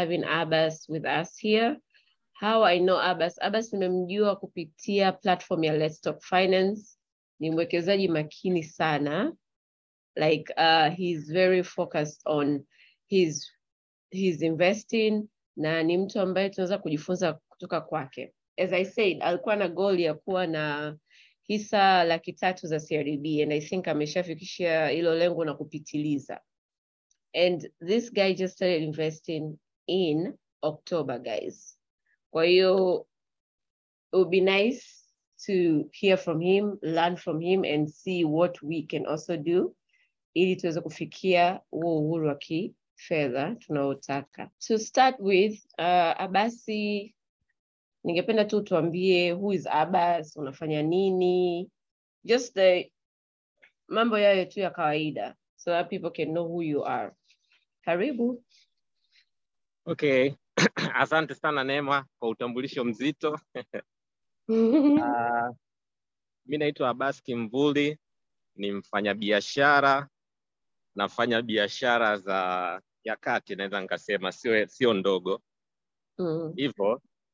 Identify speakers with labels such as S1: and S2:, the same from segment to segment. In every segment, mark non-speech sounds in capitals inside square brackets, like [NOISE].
S1: having Abbas with us here. How I know Abbas? Abbas nimemjua kupitia platform ya Let's Talk Finance. Ni mwekezaji makini sana. Like uh, he's very focused on his his investing na ni mtu ambaye tunaweza kujifunza kutoka kwake. As I said, alikuwa na goal ya kuwa na hisa laki tatu za CRDB and I think ameshafikishia hilo lengo na kupitiliza. And this guy just started investing in October, guys. Kwa hiyo it would be nice to hear from him, learn from him and see what we can also do ili tuweze kufikia huo uhuru wa kifedha tunaotaka. To start with, uh, Abasi, ningependa tu tuambie who is Abbas, unafanya nini? Just the mambo yayo tu ya kawaida so that people can know who you are. Karibu.
S2: Okay, [CLEARS THROAT] asante sana Neema kwa utambulisho mzito. Uh, [LAUGHS] mi naitwa Abbas Kimvuli, ni mfanyabiashara, nafanya biashara za ya kati, naweza nikasema sio sio ndogo
S1: Mm.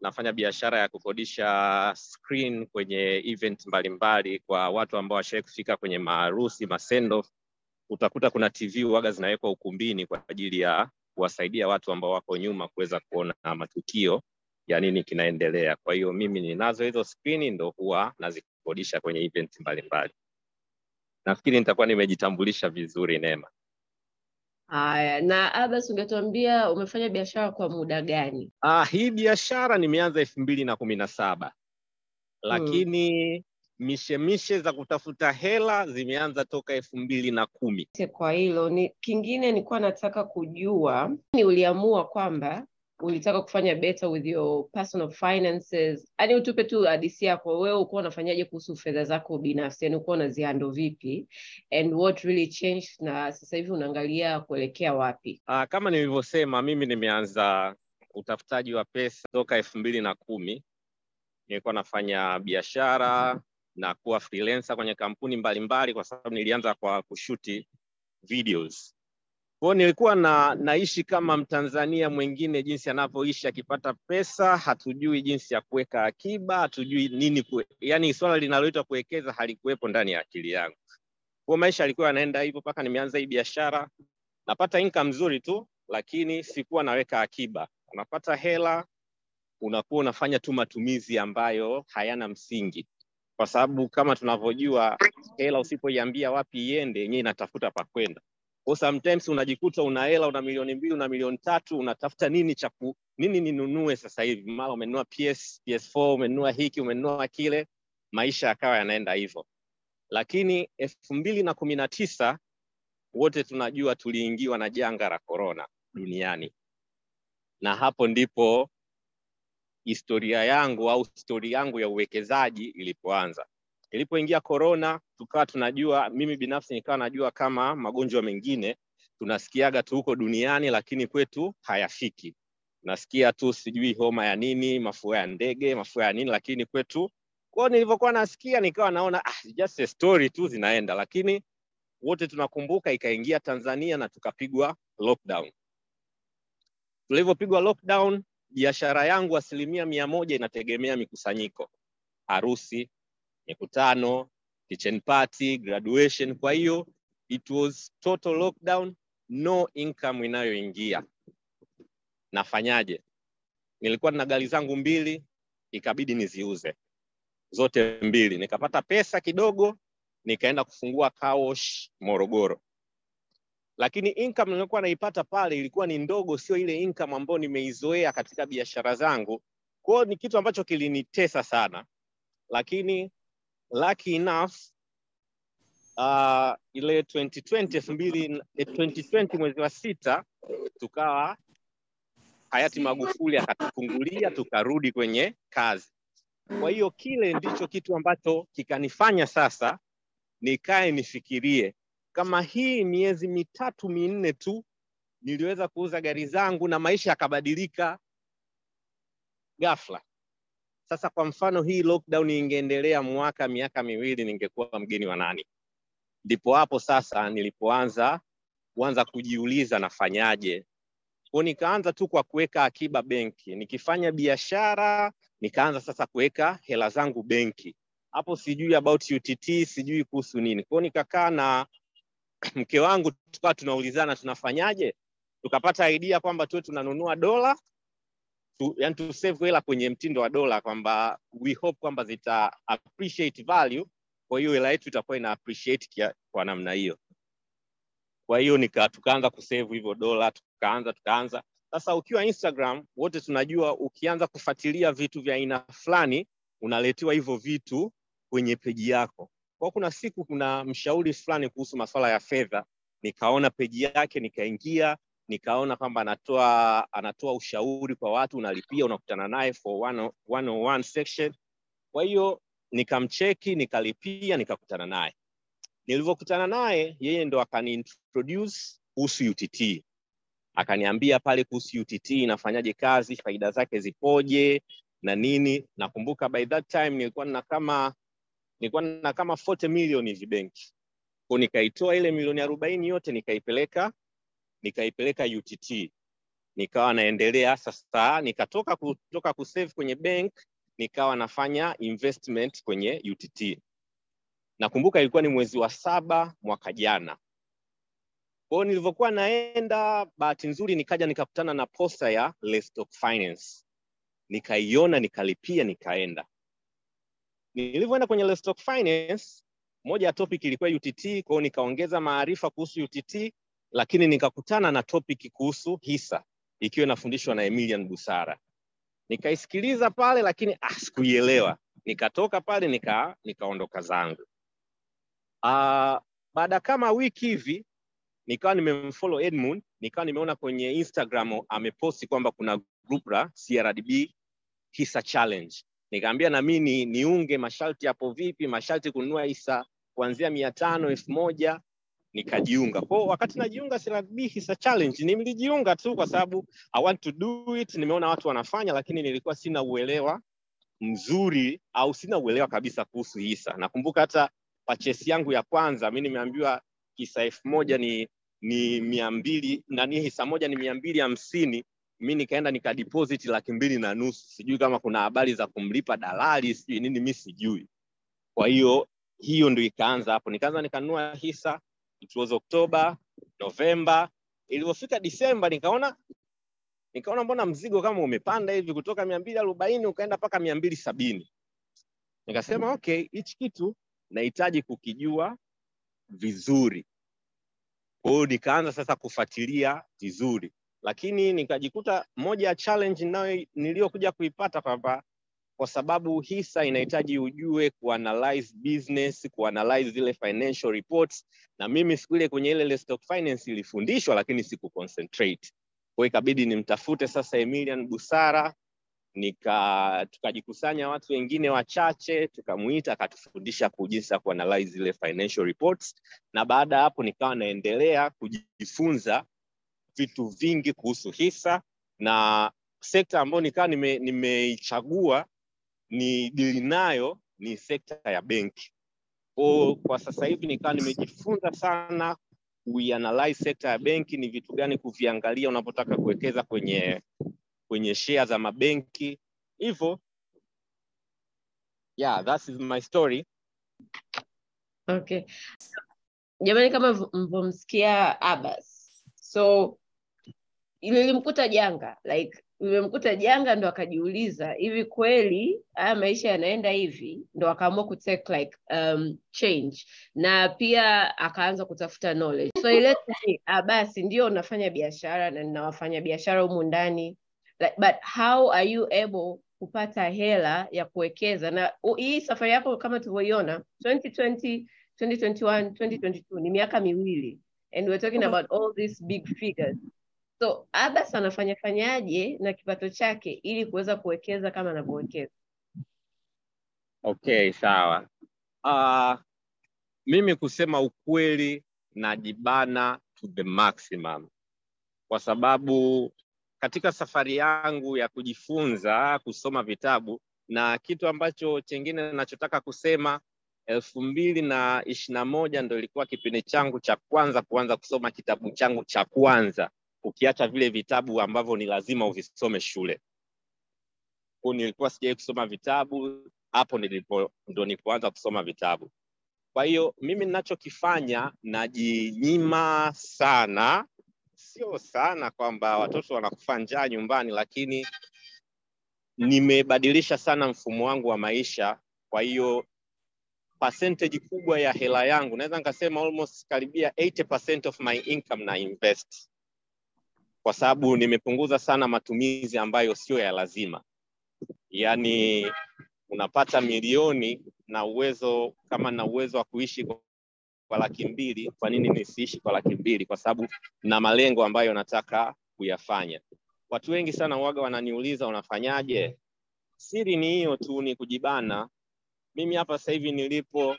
S2: Nafanya biashara ya kukodisha screen kwenye event mbalimbali kwa watu ambao washawahi kufika kwenye maharusi, masendo. Utakuta kuna TV waga zinawekwa ukumbini kwa ajili ya kuwasaidia watu ambao wako nyuma kuweza kuona matukio ya nini kinaendelea. Kwa hiyo mimi ninazo hizo skrini, ndo huwa nazikodisha kwenye event mbalimbali. Nafikiri nitakuwa nimejitambulisha vizuri Neema.
S1: Haya, na Abbas, ungetuambia umefanya biashara kwa muda gani?
S2: Ah, hii biashara nimeanza elfu mbili na kumi na saba lakini mishemishe za kutafuta hela zimeanza toka elfu mbili na kumi.
S1: Kwa hilo ni kingine, nilikuwa nataka kujua ni uliamua kwamba ulitaka kufanya better with your personal finances. Yaani utupe tu hadisi yako, wewe ukuwa unafanyaje kuhusu fedha zako binafsi, yaani ukuwa unaziando vipi and what really changed, na sasa hivi unaangalia kuelekea wapi?
S2: Ah, kama nilivyosema mimi nimeanza utafutaji wa pesa toka elfu mbili na kumi. Nilikuwa nafanya biashara na kuwa freelancer kwenye kampuni mbalimbali, kwa sababu nilianza kwa kushuti videos. kwao nilikuwa na naishi kama Mtanzania mwingine jinsi anavyoishi akipata pesa, hatujui jinsi ya kuweka akiba, hatujui nini kwe, yani swala linaloitwa kuwekeza halikuwepo ndani ya akili yangu. Kwa maisha alikuwa yanaenda hivyo mpaka nimeanza hii biashara, napata income nzuri tu, lakini sikuwa naweka akiba. Unapata hela, unakuwa unafanya tu matumizi ambayo hayana msingi, kwa sababu kama tunavyojua hela usipoiambia wapi iende, yenyewe inatafuta pa kwenda. Kwa sometimes unajikuta una hela una milioni mbili una milioni tatu unatafuta nini cha nini ninunue sasa hivi, mara umenunua PS, PS4 umenunua hiki umenunua kile, maisha yakawa yanaenda hivyo. Lakini elfu mbili na kumi na tisa wote tunajua tuliingiwa na janga la korona duniani, na hapo ndipo historia yangu au stori yangu ya uwekezaji ilipoanza. Ilipoingia korona tukawa tunajua, mimi binafsi nikawa najua kama magonjwa mengine tunasikiaga tu huko duniani, lakini kwetu hayafiki. Nasikia tu sijui homa ya nini, mafua ya ndege, mafua ya nini, lakini kwetu kwao, nilivyokuwa nasikia nikawa naona ah, just a story tu zinaenda, lakini wote tunakumbuka ikaingia Tanzania na tukapigwa lockdown. Tulivyopigwa lockdown, biashara yangu asilimia mia moja inategemea mikusanyiko, harusi, mikutano, kitchen party, graduation. Kwa hiyo it was total lockdown, no income inayoingia. Nafanyaje? Nilikuwa na gari zangu mbili, ikabidi niziuze zote mbili, nikapata pesa kidogo, nikaenda kufungua kaosh Morogoro, lakini income nilikuwa naipata pale ilikuwa ni ndogo, sio ile income ambayo nimeizoea katika biashara zangu. Kwa hiyo ni kitu ambacho kilinitesa sana, lakini lucky enough uh, ile 2020 elfu mbili 2020 mwezi wa sita tukawa hayati Magufuli akatufungulia tukarudi kwenye kazi. Kwa hiyo kile ndicho kitu ambacho kikanifanya sasa nikae nifikirie kama hii miezi mitatu minne tu niliweza kuuza gari zangu na maisha yakabadilika ghafla. Sasa kwa mfano hii lockdown ingeendelea mwaka miaka miwili, ningekuwa mgeni wa nani? Ndipo hapo sasa nilipoanza kuanza kujiuliza nafanyaje. ko nikaanza tu kwa kuweka akiba benki nikifanya biashara nikaanza sasa kuweka hela zangu benki hapo sijui about UTT sijui kuhusu nini kwao nikakaa na [COUGHS] mke wangu tukawa tunaulizana tunafanyaje? Tukapata idea kwamba tuwe tunanunua dola tu, yani tu hela kwenye mtindo wa dola kwamba we hope kwamba zita appreciate value kwa hiyo hela yetu itakuwa ina appreciate kia, kwa namna hiyo. Kwa hiyo tukaanza kusave hivyo dola tukaanza tukaanza. Sasa ukiwa instagram wote tunajua ukianza kufuatilia vitu vya aina fulani unaletewa hivyo vitu kwenye peji yako kwa kuna siku kuna mshauri fulani kuhusu masuala ya fedha. Nikaona peji yake nikaingia nikaona kwamba anatoa anatoa ushauri kwa watu unalipia unakutana naye for one, one on one section. Kwa hiyo nikamcheki nikalipia nikakutana naye. Nilivyokutana naye yeye ndo akaniintroduce kuhusu utt akaniambia pale kuhusu utt inafanyaje kazi faida zake zipoje na nini. Nakumbuka by that time nilikuwa na kama nilikuwa na kama 40 milioni hivi benki. Ko nikaitoa ile milioni arobaini yote nikaipeleka nikaipeleka utt nikawa naendelea sasa nikatoka kutoka kusave kwenye bank nikawa nafanya investment kwenye utt nakumbuka ilikuwa ni mwezi wa saba mwaka jana. Kwao nilivyokuwa naenda bahati nzuri nikaja nikakutana na posta ya Lestock finance. Nikaiona nikalipia nikaenda nilivyoenda kwenye Lestock finance moja ya topic ilikuwa utt kwao nikaongeza maarifa kuhusu utt lakini nikakutana na topic kuhusu hisa ikiwa inafundishwa na Emilian Busara. Nikaisikiliza pale lakini ah, sikuielewa. Nikatoka pale nika nikaondoka zangu. Uh, baada kama wiki hivi nikawa nimemfollow Edmund, nikawa nimeona kwenye Instagram ameposti kwamba kuna group la CRDB hisa challenge. Nikaambia na mimi niunge, masharti hapo vipi? Masharti kununua hisa kuanzia mia tano elfu moja nikajiunga. kwao wakati najiunga hisa challenge, nilijiunga tu kwa sababu I want to do it. Nimeona watu wanafanya, lakini nilikuwa sina uelewa mzuri au sina uelewa kabisa kuhusu hisa. Nakumbuka hata pachesi yangu ya kwanza mi nimeambiwa hisa elfu moja ni ni mia mbili nani hisa moja ni mia mbili hamsini mi nikaenda nikadeposit laki mbili na nusu sijui kama kuna habari za kumlipa dalali sijui nini mi sijui kwa hiyo hiyo ndio ikaanza hapo nikaanza nikanunua hisa it Oktoba, Novemba. Ilivyofika Disemba nikaona nikaona mbona mzigo kama umepanda hivi kutoka mia mbili arobaini ukaenda mpaka mia mbili sabini. Nikasema okay, hichi kitu nahitaji kukijua vizuri. Kwa nikaanza sasa kufuatilia vizuri, lakini nikajikuta moja ya challenge nayo niliyokuja kuipata kwamba kwa sababu hisa inahitaji ujue kuanalyze business, kuanalyze zile financial reports, na mimi siku ile kwenye ile stock Finance ilifundishwa, lakini siku concentrate. Kwa ikabidi nimtafute sasa Emilian Busara, nika tukajikusanya watu wengine wachache, tukamuita akatufundisha jinsi ya kuanalyze zile financial reports, na baada ya hapo nikawa naendelea kujifunza vitu vingi kuhusu hisa na sekta ambayo nikaa nimeichagua nime ni dili nayo ni sekta ya benki. ko kwa sasa hivi nikawa nimejifunza sana kuianalyze sekta ya benki, ni vitu gani kuviangalia unapotaka kuwekeza kwenye kwenye share za mabenki hivyo. Yeah, that is my story.
S1: Okay. Jamani, kama mvomsikia abas so lilimkuta janga like limemkuta janga ndo akajiuliza hivi kweli haya maisha yanaenda hivi? Ndo akaamua kutake like um, change. Na pia akaanza kutafuta knowledge. So ile ah, basi ndio unafanya biashara na ninawafanya biashara humu ndani. Like, but how are you able kupata hela ya kuwekeza? Na uh, hii safari yako kama tulivyoiona 2020 2021 2022 ni miaka miwili. And we're talking about all these big figures so Abbas anafanya fanyaje na kipato chake ili kuweza kuwekeza kama anavyowekeza?
S2: Okay, sawa. Uh, mimi kusema ukweli najibana to the maximum, kwa sababu katika safari yangu ya kujifunza kusoma vitabu na kitu ambacho chengine nachotaka kusema elfu mbili na ishirini na moja ndo ilikuwa kipindi changu cha kwanza kuanza kusoma kitabu changu cha kwanza ukiacha vile vitabu ambavyo ni lazima uvisome shule. ku nilikuwa sijai kusoma vitabu, hapo nilipo ndo nilipoanza kusoma vitabu. Kwa hiyo mimi ninachokifanya najinyima sana, sio sana kwamba watoto wanakufa njaa nyumbani, lakini nimebadilisha sana mfumo wangu wa maisha. Kwa hiyo percentage kubwa ya hela yangu naweza nikasema almost karibia 80% of my income na invest, kwa sababu nimepunguza sana matumizi ambayo sio ya lazima. Yaani unapata milioni na uwezo kama na uwezo wa kuishi kwa laki mbili, kwa nini nisiishi kwa laki mbili? Kwa sababu na malengo ambayo nataka kuyafanya. Watu wengi sana waga wananiuliza unafanyaje? Siri ni hiyo tu, ni kujibana. Mimi hapa sasa hivi nilipo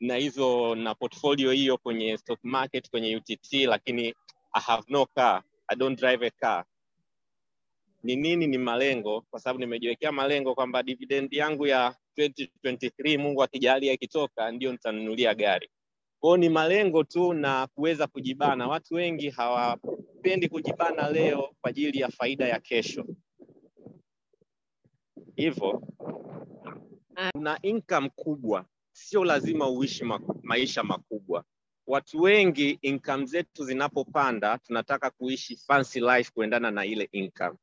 S2: na hizo na portfolio hiyo kwenye stock market kwenye UTT, lakini I have no car, I don't drive a car. Ni nini? Ni malengo, kwa sababu nimejiwekea malengo kwamba dividend yangu ya 2023 Mungu akijalia ikitoka, ndio nitanunulia gari. Kwao ni malengo tu na kuweza kujibana. Watu wengi hawapendi kujibana leo kwa ajili ya faida ya kesho. Hivyo una income kubwa, sio lazima uishi ma maisha makubwa. Watu wengi income zetu zinapopanda, tunataka kuishi fancy life kuendana na ile income.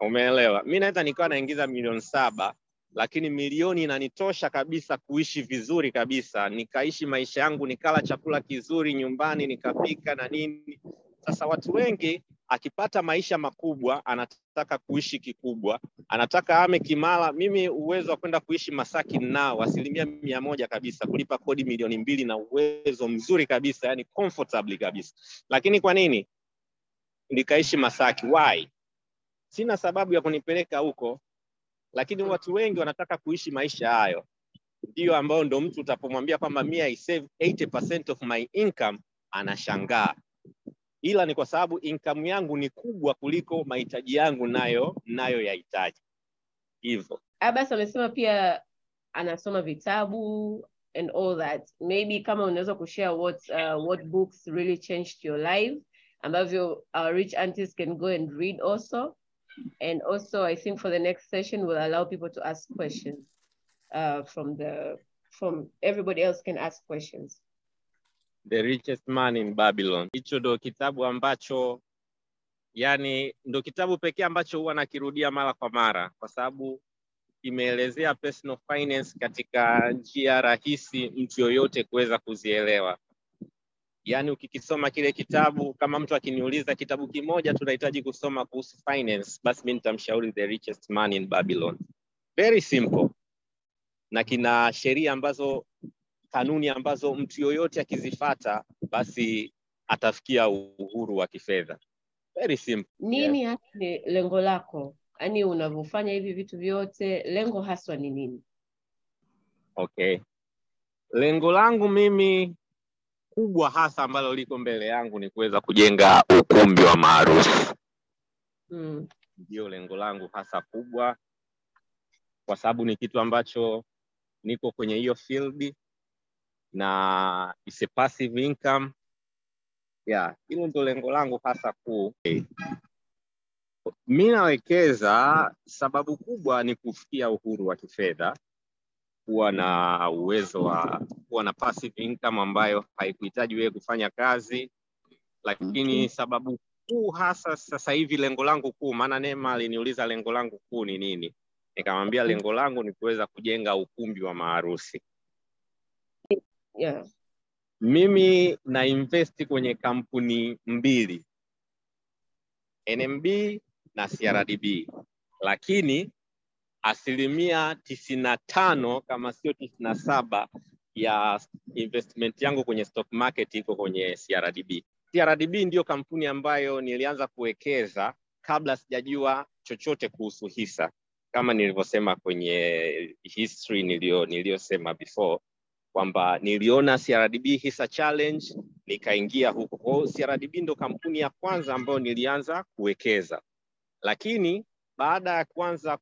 S2: Umeelewa? Mi naweza nikawa naingiza milioni saba lakini milioni inanitosha kabisa kuishi vizuri kabisa, nikaishi maisha yangu, nikala chakula kizuri nyumbani, nikapika na nini. Sasa watu wengi akipata maisha makubwa anataka kuishi kikubwa, anataka ame Kimara. Mimi uwezo wa kwenda kuishi Masaki nao asilimia mia moja kabisa, kulipa kodi milioni mbili na uwezo mzuri kabisa, yani comfortably kabisa. Lakini kwa nini nikaishi Masaki? Why? Sina sababu ya kunipeleka huko, lakini watu wengi wanataka kuishi maisha hayo, ndiyo ambayo ndo mtu utapomwambia kwamba mi I save 80% of my income anashangaa, ila ni kwa sababu income yangu ni kubwa kuliko mahitaji yangu nayo nayo yahitaji hivyo.
S1: abas amesema pia anasoma vitabu and all that. Maybe kama unaweza kushare what uh, what books really changed your life ambavyo our rich aunties can go and read also. And also I think for the next session we'll allow people to ask questions uh, from the from everybody else can ask questions.
S2: The Richest Man in Babylon. Hicho ndo kitabu ambacho yani ndo kitabu pekee ambacho huwa nakirudia mara kwa mara kwa sababu imeelezea personal finance katika njia rahisi mtu yoyote kuweza kuzielewa. Yaani ukikisoma kile kitabu, kama mtu akiniuliza kitabu kimoja tunahitaji kusoma kuhusu finance, basi mi nitamshauri The Richest Man in Babylon. Very simple, na kina sheria ambazo, kanuni ambazo mtu yoyote akizifata, basi atafikia uhuru wa kifedha. Very simple.
S1: Nini hasa ni lengo lako? Yaani unavyofanya hivi vitu vyote, lengo haswa ni nini?
S2: Okay. Lengo langu mimi kubwa hasa ambalo liko mbele yangu ni kuweza kujenga ukumbi wa maarufu
S1: Mm.
S2: Ndio lengo langu hasa kubwa, kwa sababu ni kitu ambacho niko kwenye hiyo field na it's a passive income. Yeah, hilo ndio lengo langu hasa kuu. Okay. Mi nawekeza, sababu kubwa ni kufikia uhuru wa kifedha, kuwa na uwezo wa kuwa na passive income ambayo haikuhitaji wewe kufanya kazi, lakini sababu kuu hasa sasa hivi lengo langu kuu, maana Neema aliniuliza lengo langu kuu ni nini, nikamwambia lengo langu ni kuweza kujenga ukumbi wa maharusi.
S1: Yeah.
S2: Mimi na invest kwenye kampuni mbili, NMB na CRDB, lakini asilimia tisini na tano kama sio tisini na saba ya investment yangu kwenye stock market iko kwenye CRDB. CRDB ndiyo kampuni ambayo nilianza kuwekeza kabla sijajua chochote kuhusu hisa, kama nilivyosema kwenye history niliyosema before kwamba niliona CRDB hisa challenge nikaingia huko. Kwa hiyo CRDB ndo kampuni ya kwanza ambayo nilianza kuwekeza, lakini baada ya kuanza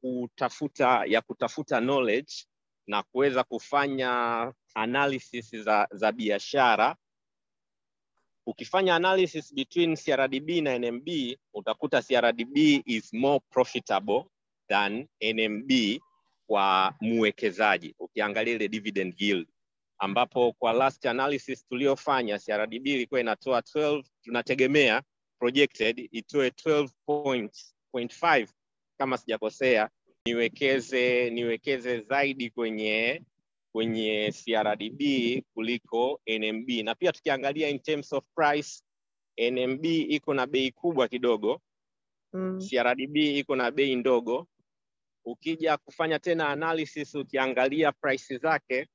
S2: kutafuta ya kutafuta knowledge na kuweza kufanya analysis za, za biashara ukifanya analysis between CRDB na NMB utakuta CRDB is more profitable than NMB kwa mwekezaji ukiangalia ile dividend yield ambapo kwa last analysis tuliyofanya CRDB ilikuwa inatoa 12 tunategemea projected itoe 12.5 kama sijakosea niwekeze niwekeze zaidi kwenye kwenye CRDB kuliko NMB na pia tukiangalia in terms of price NMB iko na bei kubwa kidogo
S1: Mm.
S2: CRDB iko na bei ndogo. Ukija kufanya tena analysis, ukiangalia price zake,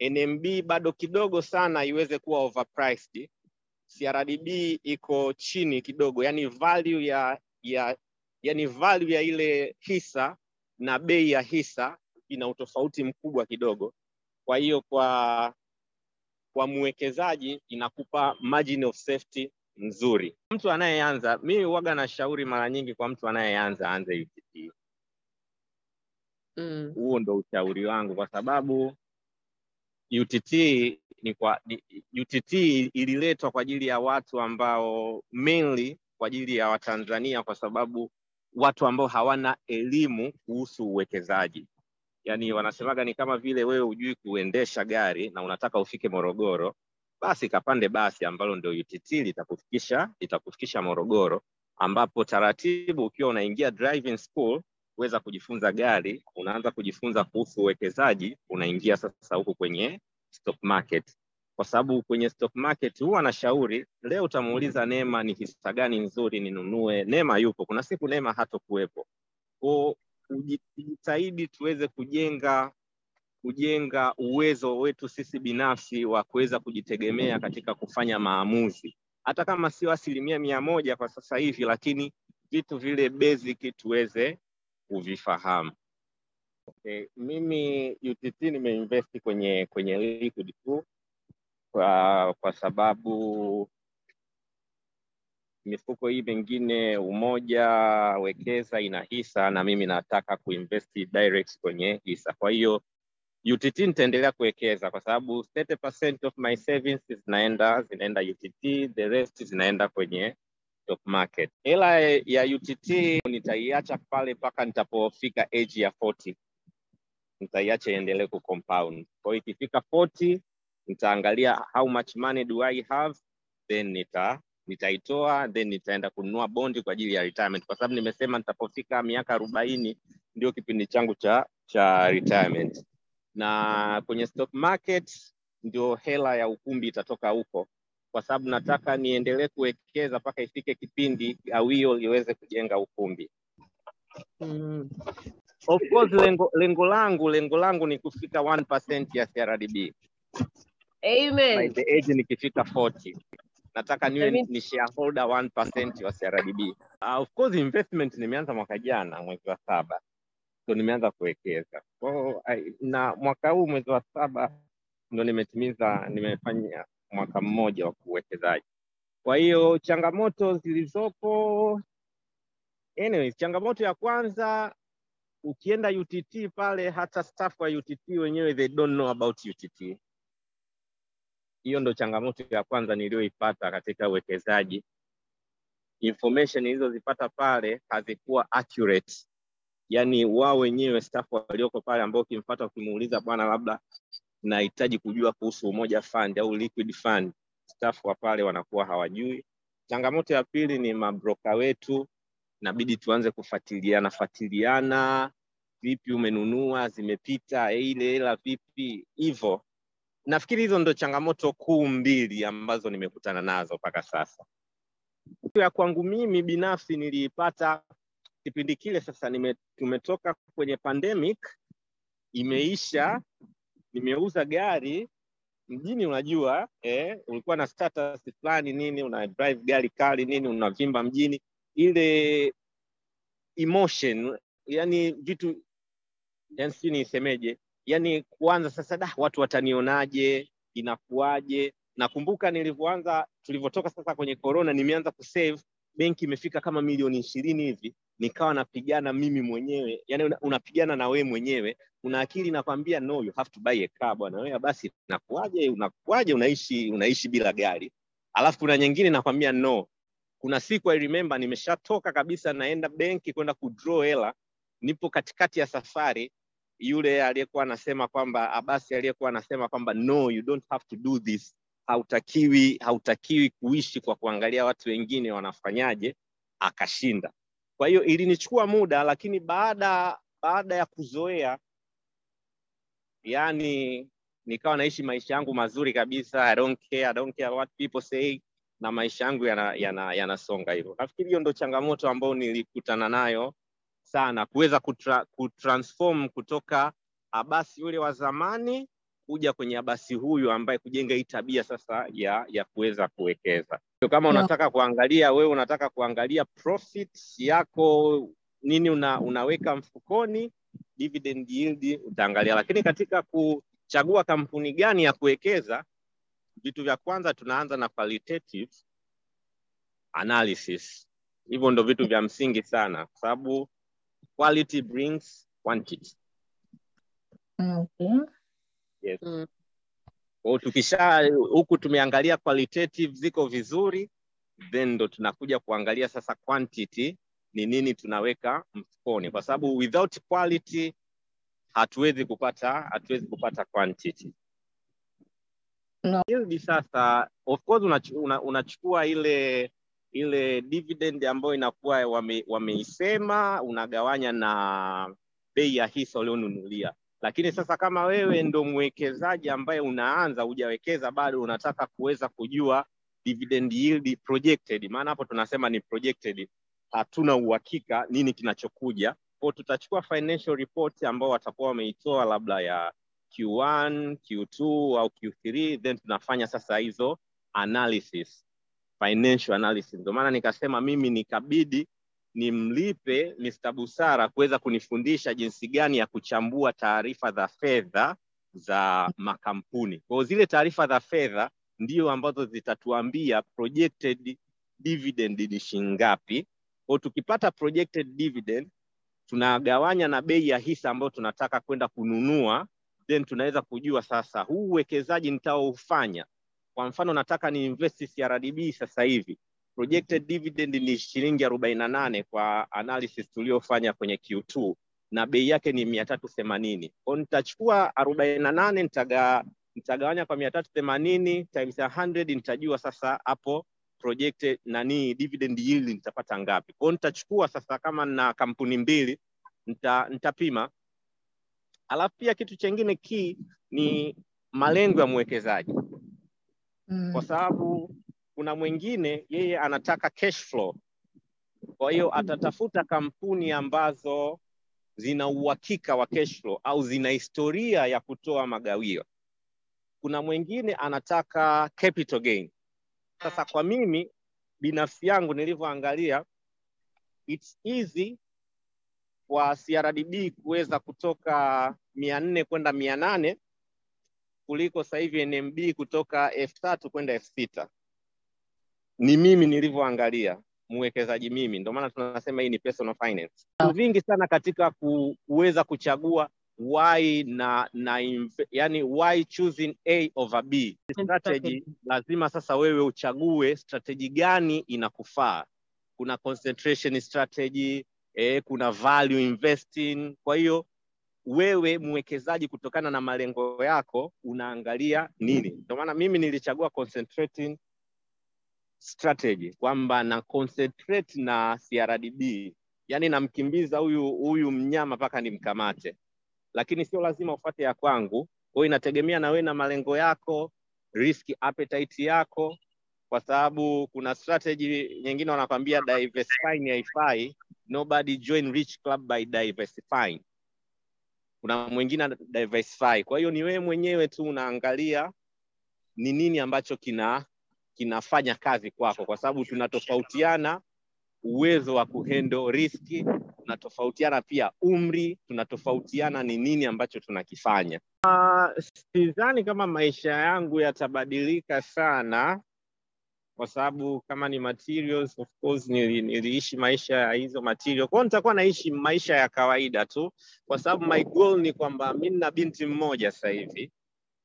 S2: NMB bado kidogo sana iweze kuwa overpriced. CRDB iko chini kidogo, yani value ya ya yani value ya ile hisa na bei ya hisa ina utofauti mkubwa kidogo. Kwa hiyo kwa kwa mwekezaji inakupa margin of safety nzuri. Mtu anayeanza, mimi huwaga nashauri mara nyingi kwa mtu anayeanza aanze UTT.
S1: Mm.
S2: Huo ndo ushauri wangu, kwa sababu UTT ni kwa ni, UTT ililetwa kwa ajili ya watu ambao mainly kwa ajili ya Watanzania, kwa sababu watu ambao hawana elimu kuhusu uwekezaji. Yaani wanasemaga ni kama vile wewe hujui kuendesha gari na unataka ufike Morogoro, basi kapande basi ambalo ndio UTT litakufikisha litakufikisha Morogoro, ambapo taratibu ukiwa unaingia driving school kuweza kujifunza gari, unaanza kujifunza kuhusu uwekezaji, unaingia sasa huku kwenye stock market, kwa sababu kwenye stock market huwa anashauri. Leo utamuuliza Neema ni hisa gani nzuri ninunue, Neema yupo, kuna siku Neema hatokuwepo. Kwa kujitahidi tuweze kujenga kujenga uwezo wetu sisi binafsi wa kuweza kujitegemea katika kufanya maamuzi, hata kama sio asilimia mia moja kwa sasa hivi, lakini vitu vile basic tuweze kuvifahamu. Okay, mimi UTT nimeinvesti kwenye kwenye liquid tu kwa, kwa sababu mifuko hii mingine Umoja Wekeza ina hisa na mimi nataka kuinvesti direct kwenye hisa. Kwa hiyo UTT nitaendelea kuwekeza kwa sababu 30% of my savings zinaenda zinaenda UTT, the rest zinaenda kwenye stock market. Hela ya UTT nitaiacha pale mpaka nitapofika age ya 40 nitaiacha iendelee kucompound. Kwa hiyo ikifika 40 nitaangalia how much money do I have then nita nitaitoa then nitaenda kununua bondi kwa ajili ya retirement, kwa sababu nimesema nitapofika miaka arobaini ndio kipindi changu cha cha retirement, na kwenye stock market ndio hela ya ukumbi itatoka huko, kwa sababu nataka niendelee kuwekeza mpaka ifike kipindi awio liweze kujenga ukumbi.
S1: Mm.
S2: Of course lengo, lengo langu lengo langu ni kufika 1% ya CRDB by the age nikifika 40 nataka niwe
S1: Amen.
S2: ni shareholder 1% wa CRDB. Uh, of course investment nimeanza mwaka jana mwezi wa saba ndo nimeanza kuwekeza so, na mwaka huu mwezi wa saba ndo nimetimiza nimefanya mwaka mmoja wa kuwekezaji. Kwa hiyo changamoto zilizopo, anyways, changamoto ya kwanza ukienda UTT pale, hata staff wa UTT wenyewe they don't know about UTT. Hiyo ndo changamoto ya kwanza niliyoipata katika uwekezaji. Information nilizozipata pale hazikuwa accurate, yaani wao wenyewe staff walioko pale ambao ukimfuata ukimuuliza, bwana, labda nahitaji kujua kuhusu Umoja Fund au Liquid Fund, staff wa pale wanakuwa hawajui. Changamoto ya pili ni mabroka wetu, inabidi tuanze kufuatiliana fuatiliana, vipi umenunua, zimepita ile hela vipi, hivyo nafikiri hizo ndo changamoto kuu mbili ambazo nimekutana nazo mpaka sasa. Ya kwangu mimi binafsi niliipata kipindi kile, sasa nime, tumetoka kwenye pandemic, imeisha, nimeuza gari mjini, unajua eh, ulikuwa na status fulani nini, una drive gari kali nini, unavimba mjini, ile emotion, yani vitu yani sijui nisemeje, yani kuanza sasa, da, watu watanionaje, inakuwaje? Nakumbuka nilivyoanza, tulivyotoka sasa kwenye corona, nimeanza kusave, benki imefika kama milioni ishirini hivi, nikawa napigana mimi mwenyewe, yani una, unapigana na wewe mwenyewe, una akili inakwambia no you have to buy a car bwana, wewe basi, inakuwaje, unakuaje unaishi unaishi bila gari. Alafu kuna nyingine nakwambia no. Kuna siku I remember nimeshatoka kabisa naenda benki kwenda kudraw hela. Nipo katikati ya safari yule aliyekuwa anasema kwamba abasi aliyekuwa anasema kwamba no you don't have to do this. Hautakiwi hautakiwi kuishi kwa kuangalia watu wengine wanafanyaje akashinda. Kwa hiyo ilinichukua muda lakini baada baada ya kuzoea yani nikawa naishi maisha yangu mazuri kabisa I don't care, I don't care what people say na maisha yangu yanasonga yana, yana, yana hivyo. Nafikiri hiyo ndo changamoto ambayo nilikutana nayo sana kuweza kutra, kutransform kutoka abasi yule wa zamani kuja kwenye abasi huyu ambaye kujenga hii tabia sasa ya ya kuweza kuwekeza. So kama unataka kuangalia wewe unataka kuangalia profit yako nini una, unaweka mfukoni dividend yield utaangalia lakini katika kuchagua kampuni gani ya kuwekeza vitu vya kwanza tunaanza na qualitative analysis hivyo ndo vitu vya msingi sana kwa sababu quality brings quantity
S3: Okay.
S2: yes.
S1: Mm.
S2: Kwa tukisha huku tumeangalia qualitative ziko vizuri then ndo tunakuja kuangalia sasa quantity ni nini tunaweka mfukoni. Kwa sababu without quality hatuwezi kupata hatuwezi kupata quantity.
S3: No.
S2: Yield sasa of course una- unachukua ile ile dividend ambayo inakuwa wame, wameisema unagawanya na bei ya hisa ulionunulia. Lakini sasa kama wewe ndo mwekezaji ambaye unaanza hujawekeza bado unataka kuweza kujua dividend yield projected. Maana hapo tunasema ni projected hatuna uhakika nini kinachokuja kwao tutachukua financial report ambao watakuwa wameitoa labda ya Q1, Q2 au Q3 then tunafanya sasa hizo analysis financial analysis ndio maana nikasema mimi nikabidi nimlipe Mr. Busara kuweza kunifundisha jinsi gani ya kuchambua taarifa za fedha za makampuni. Kwa zile taarifa za fedha ndio ambazo zitatuambia projected dividend ni shilingi. Kwa tukipata projected dividend tunagawanya na bei ya hisa ambayo tunataka kwenda kununua, then tunaweza kujua sasa huu uwekezaji nitaofanya, kwa mfano nataka ni invest CRDB sasa hivi. Projected dividend ni shilingi arobaini na nane kwa analysis tuliyofanya kwenye Q2 na bei yake ni mia tatu themanini. Kwao nitachukua arobaini na nane nitaga nitagawanya kwa mia tatu themanini times 100 nitajua sasa hapo projected nani dividend yield nitapata ngapi. Kwa nitachukua sasa kama na kampuni mbili nita, nitapima. Alafu pia kitu chengine key ni malengo ya mwekezaji.
S3: Mm.
S2: kwa sababu kuna mwingine yeye anataka cash flow. Kwa hiyo atatafuta kampuni ambazo zina uhakika wa cash flow au zina historia ya kutoa magawio. Kuna mwingine anataka capital gain sasa kwa mimi binafsi yangu nilivyoangalia it's easy kwa CRDB kuweza kutoka mia nne kwenda mia nane kuliko sasa hivi NMB kutoka elfu tatu kwenda elfu sita ni mimi nilivyoangalia mwekezaji mimi, ndio maana tunasema hii ni personal finance. Vingi sana katika kuweza kuchagua why na na yani why choosing A over B strategy, lazima sasa wewe uchague strategy gani inakufaa. Kuna concentration strategy eh, kuna value investing. Kwa hiyo wewe mwekezaji, kutokana na malengo yako, unaangalia nini. Ndio maana mimi nilichagua concentrating strategy kwamba na concentrate na CRDB, yani namkimbiza huyu huyu mnyama mpaka nimkamate, lakini sio lazima ufate ya kwangu. Kwa inategemea na wewe na malengo yako, risk appetite yako, kwa sababu kuna strategy nyingine wanakwambia diversifying haifai, nobody join rich club by diversifying. Kuna mwingine diversify. Kwa hiyo ni wewe mwenyewe tu unaangalia ni nini ambacho kina kinafanya kazi kwako, kwa sababu tunatofautiana uwezo wa kuhendo riski, tunatofautiana pia umri, tunatofautiana ni nini ambacho tunakifanya. Uh, sidhani kama maisha yangu yatabadilika sana kwa sababu kama ni materials of course nili, niliishi maisha ya hizo material. kwao nitakuwa naishi maisha ya kawaida tu, kwa sababu my goal ni kwamba mi nina binti mmoja sasa hivi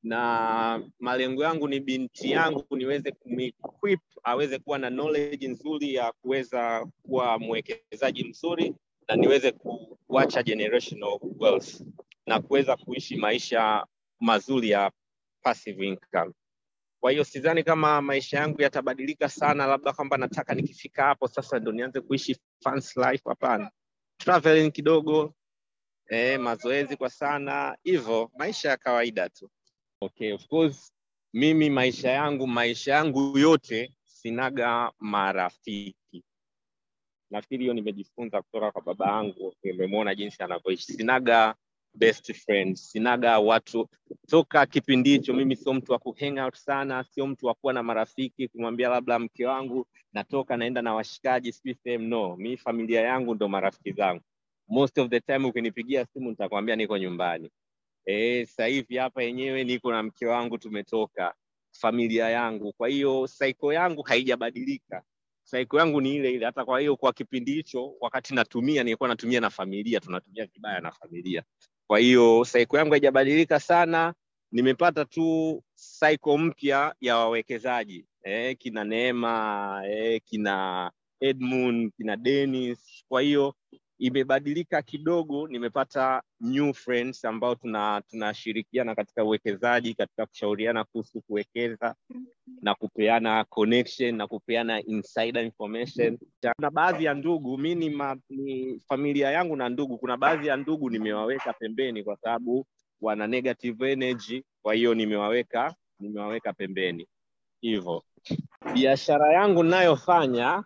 S2: na malengo yangu ni binti yangu niweze kumequip aweze kuwa na knowledge nzuri ya kuweza kuwa mwekezaji mzuri na niweze kuacha generational wealth na kuweza kuishi maisha mazuri ya passive income. Kwa hiyo sidhani kama maisha yangu yatabadilika sana, labda kwamba nataka nikifika hapo sasa ndo nianze kuishi fans life. Hapana, traveling kidogo, eh, mazoezi kwa sana, hivyo maisha ya kawaida tu. Okay, of course mimi maisha yangu maisha yangu yote sinaga marafiki. Nafikiri hiyo nimejifunza kutoka kwa baba yangu, nimemwona jinsi anavyoishi. Sinaga best friends, sinaga watu toka kipindi hicho. Mimi sio mtu wa kuhang out sana, sio mtu wa kuwa na marafiki, kumwambia labda mke wangu natoka naenda na washikaji sijui sehemu. No, mi familia yangu ndo marafiki zangu. Most of the time ukinipigia simu nitakwambia niko nyumbani. Eh, sasa hivi hapa yenyewe niko na mke wangu tumetoka, familia yangu. Kwa hiyo saiko yangu haijabadilika, saiko yangu ni ile ile. Hata kwa hiyo kwa kipindi hicho, wakati natumia nilikuwa natumia na familia, tunatumia vibaya na familia. Kwa hiyo saiko yangu haijabadilika sana, nimepata tu saiko mpya ya wawekezaji e, kina Neema e, kina Edmund, kina denis Kwa hiyo imebadilika kidogo, nimepata new friends ambao tuna tunashirikiana katika uwekezaji, katika kushauriana kuhusu kuwekeza na kupeana connection na kupeana insider information. Kuna baadhi ya ndugu mi ni, ni familia yangu na ndugu, kuna baadhi ya ndugu nimewaweka pembeni kwa sababu wana negative energy, kwa hiyo nimewaweka nimewaweka pembeni hivyo. Biashara yangu ninayofanya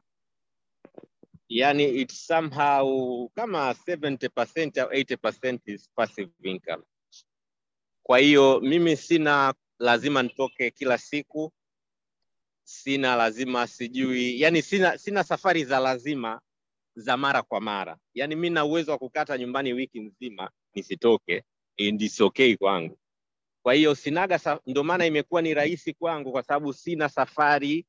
S2: yani it's somehow kama 70% au 80% is passive income. Kwa hiyo mimi sina lazima nitoke kila siku, sina lazima sijui, yani sina sina safari za lazima za mara kwa mara. Yani mi na uwezo wa kukata nyumbani wiki nzima nisitoke, and it's okay kwangu. Kwa hiyo sinaga, ndio maana imekuwa ni rahisi kwangu kwa sababu sina safari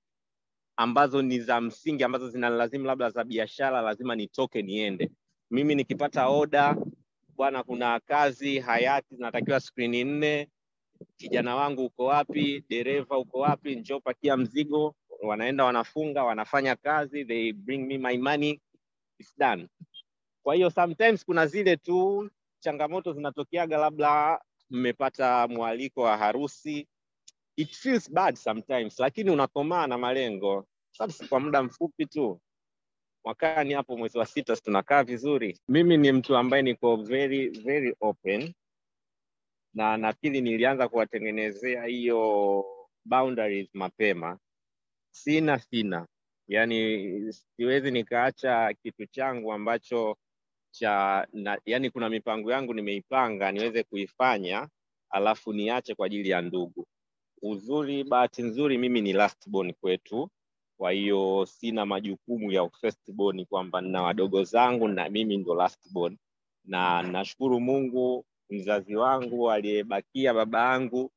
S2: ambazo ni za msingi ambazo zinalazimu labda za biashara, lazima nitoke niende. Mimi nikipata oda, bwana, kuna kazi hayati zinatakiwa skrini nne, kijana wangu uko wapi? Dereva uko wapi? Njoo pakia mzigo. Wanaenda wanafunga, wanafanya kazi, they bring me my money, it's done. Kwa hiyo sometimes kuna zile tu changamoto zinatokeaga, labda mmepata mwaliko wa harusi, it feels bad sometimes, lakini unakomaa na malengo, sasa kwa muda mfupi tu. Mwakani hapo mwezi wa sita si tunakaa vizuri. Mimi ni mtu ambaye niko very very open, na nafikiri nilianza kuwatengenezea hiyo boundaries mapema. Sina sina, yani siwezi nikaacha kitu changu ambacho cha na, yani kuna mipango yangu nimeipanga niweze kuifanya alafu niache kwa ajili ya ndugu. Uzuri, bahati nzuri, mimi ni last born kwetu, kwa hiyo sina majukumu ya first born kwamba nina wadogo zangu na mimi ndo last born, na nashukuru Mungu mzazi wangu aliyebakia baba yangu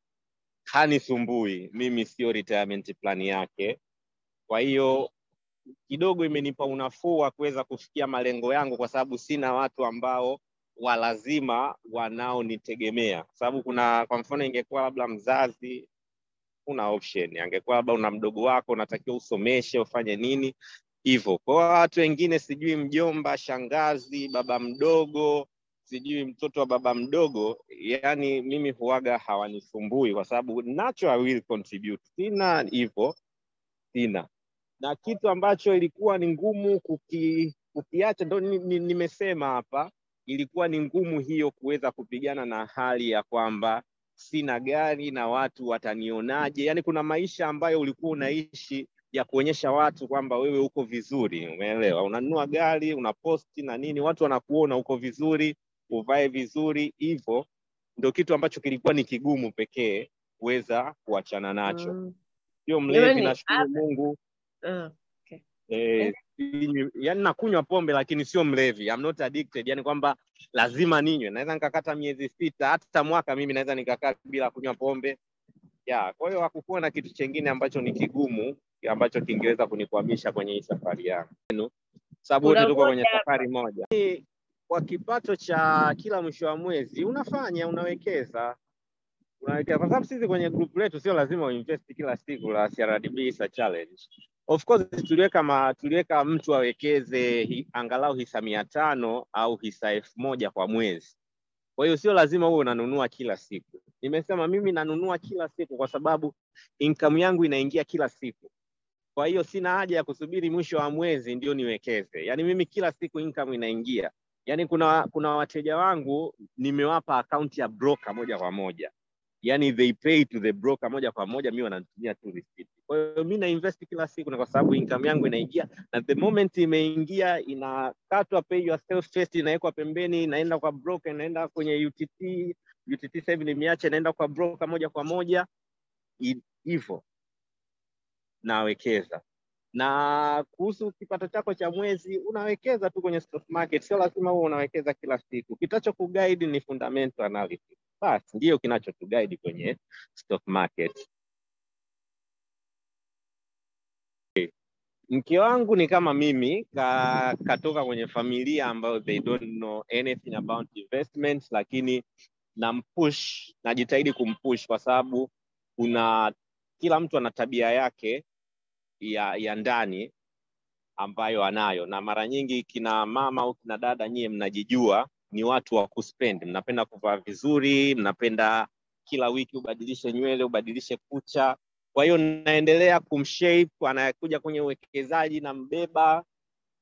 S2: hanisumbui, mimi sio retirement plan yake. Kwa hiyo kidogo imenipa unafuu wa kuweza kufikia malengo yangu, kwa sababu sina watu ambao walazima wanaonitegemea. Kwa sababu kuna kwa mfano, ingekuwa labda mzazi, una option, angekuwa labda una mdogo wako unatakiwa usomeshe, ufanye nini hivyo. Kwa watu wengine, sijui mjomba, shangazi, baba mdogo, sijui mtoto wa baba mdogo, yani mimi huwaga hawanisumbui, kwa sababu nacho I will contribute. Sina hivyo, sina na kitu ambacho ilikuwa ni ngumu kuki, kukiacha ndo ni- ni- nimesema hapa, ilikuwa ni ngumu hiyo kuweza kupigana na hali ya kwamba sina gari na watu watanionaje. Yani kuna maisha ambayo ulikuwa unaishi ya kuonyesha watu kwamba wewe uko vizuri, umeelewa? Unanunua gari, una posti na nini, watu wanakuona uko vizuri, uvae vizuri, hivyo ndo kitu ambacho kilikuwa ni kigumu pekee kuweza kuachana nacho.
S1: Mm.
S2: Sio mlevi, nashukuru Mungu.
S1: Ah,
S2: Eh, sinywi- yani nakunywa pombe lakini sio mlevi. I'm not addicted, yani kwamba lazima ninywe. Naweza nikakata miezi sita hata mwaka, mimi naweza nikakaa bila kunywa pombe ya. Kwa hiyo hakukuwa na kitu chengine ambacho ni kigumu ambacho kingeweza kunikwamisha kwenye hii safari yangu, sababu wote tuko kwenye safari moja. Kwa kipato cha kila mwisho wa mwezi unafanya unawekeza unawekeza kwa sababu sisi kwenye group letu sio lazima uinvest kila siku la CRDB challenge. Of course tuliweka ma, tuliweka mtu awekeze hi, angalau hisa mia tano au hisa elfu moja kwa mwezi. Kwa hiyo sio lazima uwe unanunua kila siku. Nimesema mimi nanunua kila siku kwa sababu income yangu inaingia kila siku. Kwa hiyo sina haja ya kusubiri mwisho wa mwezi ndio niwekeze. Yaani mimi kila siku income inaingia. Yaani kuna kuna wateja wangu nimewapa akaunti ya broker moja kwa moja. Yaani they pay to the broker moja kwa moja, mi wananitumia tu receipt. Kwa hiyo mi na invest kila siku na kwa sababu income yangu inaingia na the moment imeingia inakatwa pay yourself first, inawekwa pembeni, inaenda kwa broker, inaenda kwenye UTT. UTT sasa hivi nimeacha, inaenda kwa broker moja kwa moja hivyo nawekeza. Na kuhusu kipato chako cha mwezi, unawekeza tu kwenye stock market, sio lazima uwe unawekeza kila siku. Kitacho kuguide ni fundamental analysis, basi ndiyo kinachotuguide kwenye stock market. Mke wangu ni kama mimi ka, katoka kwenye familia ambayo they don't know anything about investment, lakini nampush, najitahidi kumpush kwa sababu kuna kila mtu ana tabia yake ya, ya ndani ambayo anayo, na mara nyingi kina mama au kina dada, nyie mnajijua ni watu wa kuspend, mnapenda kuvaa vizuri, mnapenda kila wiki ubadilishe nywele, ubadilishe kucha. Kwa hiyo naendelea kumshape, anakuja kwenye uwekezaji na mbeba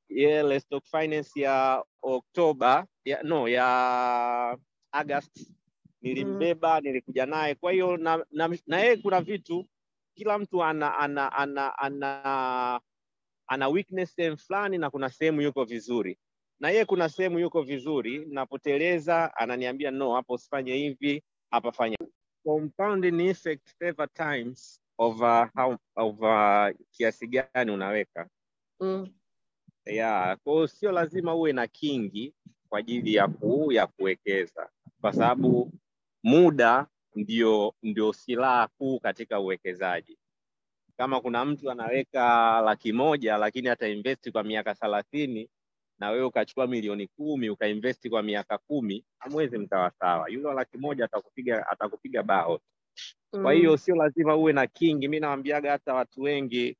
S2: ile stock finance ya Oktoba ya, no ya agast nilimbeba, nilikuja naye. Kwa hiyo na, na, na yeye kuna vitu kila mtu ana ana ana ana, ana weakness sehemu fulani na kuna sehemu yuko vizuri na yeye kuna sehemu yuko vizuri, napoteleza ananiambia no, hapo usifanye hivi, hapa fanya. Compounding effect several times over how over kiasi gani unaweka
S1: Mm.
S2: ya kwa hiyo sio lazima uwe na kingi kwa ajili ya ku, ya kuwekeza kwa sababu muda ndio ndio silaha kuu katika uwekezaji. Kama kuna mtu anaweka laki moja lakini atainvesti kwa miaka thelathini na wewe ukachukua milioni kumi ukainvesti kwa miaka kumi, hamwezi mkawa sawa. Yule laki moja atakupiga atakupiga bao. Kwa hiyo sio lazima uwe na kingi. Mi nawambiaga hata watu wengi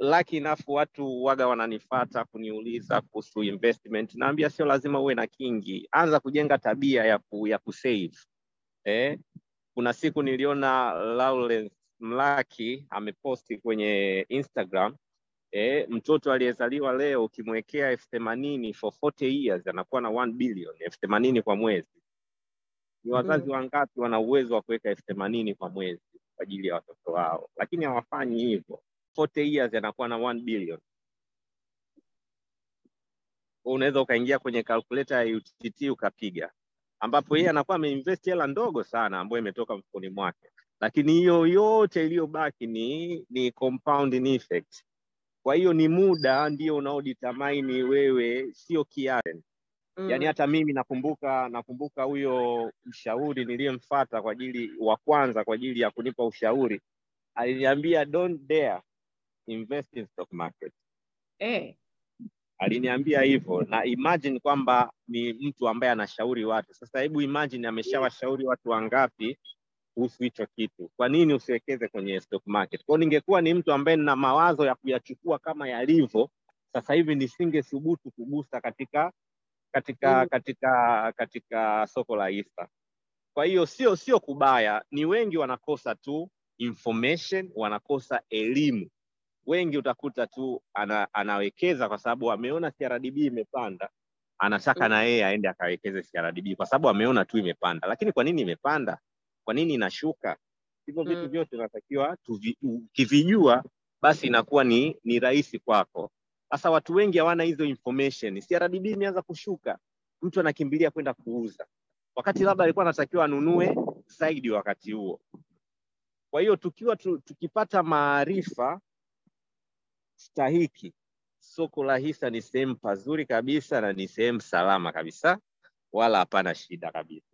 S2: laki nafu watu waga wananifata kuniuliza kuhusu investment, naambia sio lazima uwe na kingi, anza kujenga tabia ya ku, ya kusave eh. Kuna siku niliona Lawrence Mlaki ameposti kwenye Instagram eh, mtoto aliyezaliwa leo ukimwekea elfu themanini for 40 years anakuwa na 1 billion, elfu themanini kwa mwezi. Ni wazazi
S1: Mm.
S2: wangapi wana uwezo wa kuweka elfu themanini kwa mwezi kwa ajili ya watoto wao? Lakini hawafanyi hivyo. 40 years anakuwa na 1 billion. Unaweza ukaingia kwenye calculator ya UTT ukapiga, ambapo yeye anakuwa ameinvest hela ndogo sana ambayo imetoka mfukoni mwake, lakini hiyo yote iliyobaki ni ni compounding effect. Kwa hiyo ni muda ndio unaoditamaini wewe, sio kiasi.
S1: Mm.
S2: Yaani hata mimi nakumbuka nakumbuka huyo mshauri niliyemfata kwa ajili wa kwanza kwa ajili ya kunipa ushauri, aliniambia don't dare invest in stock market.
S1: Eh.
S2: Aliniambia hivyo, na imagine kwamba ni mtu ambaye anashauri watu. Sasa hebu imagine ameshawashauri watu wangapi kuhusu hicho kitu. Kwa nini usiwekeze kwenye stock market? Kwao ningekuwa ni mtu ambaye nina mawazo ya kuyachukua kama yalivyo, sasa hivi nisingethubutu kugusa katika katika
S1: Mm.
S2: katika katika soko la hisa. Kwa hiyo sio sio kubaya, ni wengi wanakosa tu information, wanakosa elimu. Wengi utakuta tu ana, anawekeza kwa sababu ameona CRDB imepanda, anataka
S1: Mm.
S2: na yeye aende akawekeze CRDB kwa sababu ameona tu imepanda. Lakini kwa nini imepanda? Kwa nini inashuka? Hivyo vitu
S1: Mm.
S2: vyote unatakiwa ukivijua, basi inakuwa ni ni rahisi kwako. Sasa watu wengi hawana hizo information. CRDB imeanza kushuka, mtu anakimbilia kwenda kuuza, wakati labda alikuwa anatakiwa anunue zaidi wakati huo. Kwa hiyo tukiwa tu, tukipata maarifa stahiki, soko la hisa ni sehemu pazuri kabisa na ni sehemu salama kabisa, wala hapana shida kabisa.